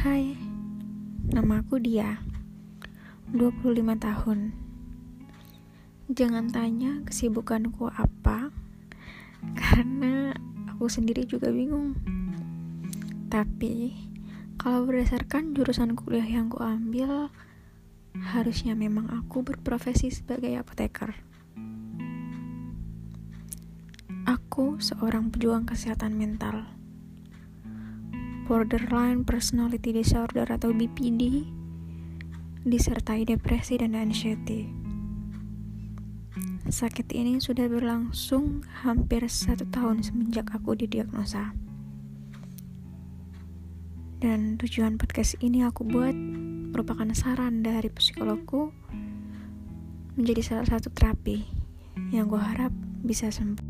Hai, nama aku Dia 25 tahun. Jangan tanya kesibukanku apa Karena aku sendiri juga bingung. Tapi Kalau berdasarkan jurusan kuliah yang ku ambil Harusnya memang aku berprofesi sebagai apoteker. Aku seorang pejuang kesehatan mental borderline personality disorder atau BPD, disertai depresi dan anxiety. Sakit ini sudah berlangsung hampir satu tahun semenjak aku didiagnosa. Dan tujuan podcast ini aku buat merupakan saran dari psikologku menjadi salah satu terapi yang gue harap bisa sembuh.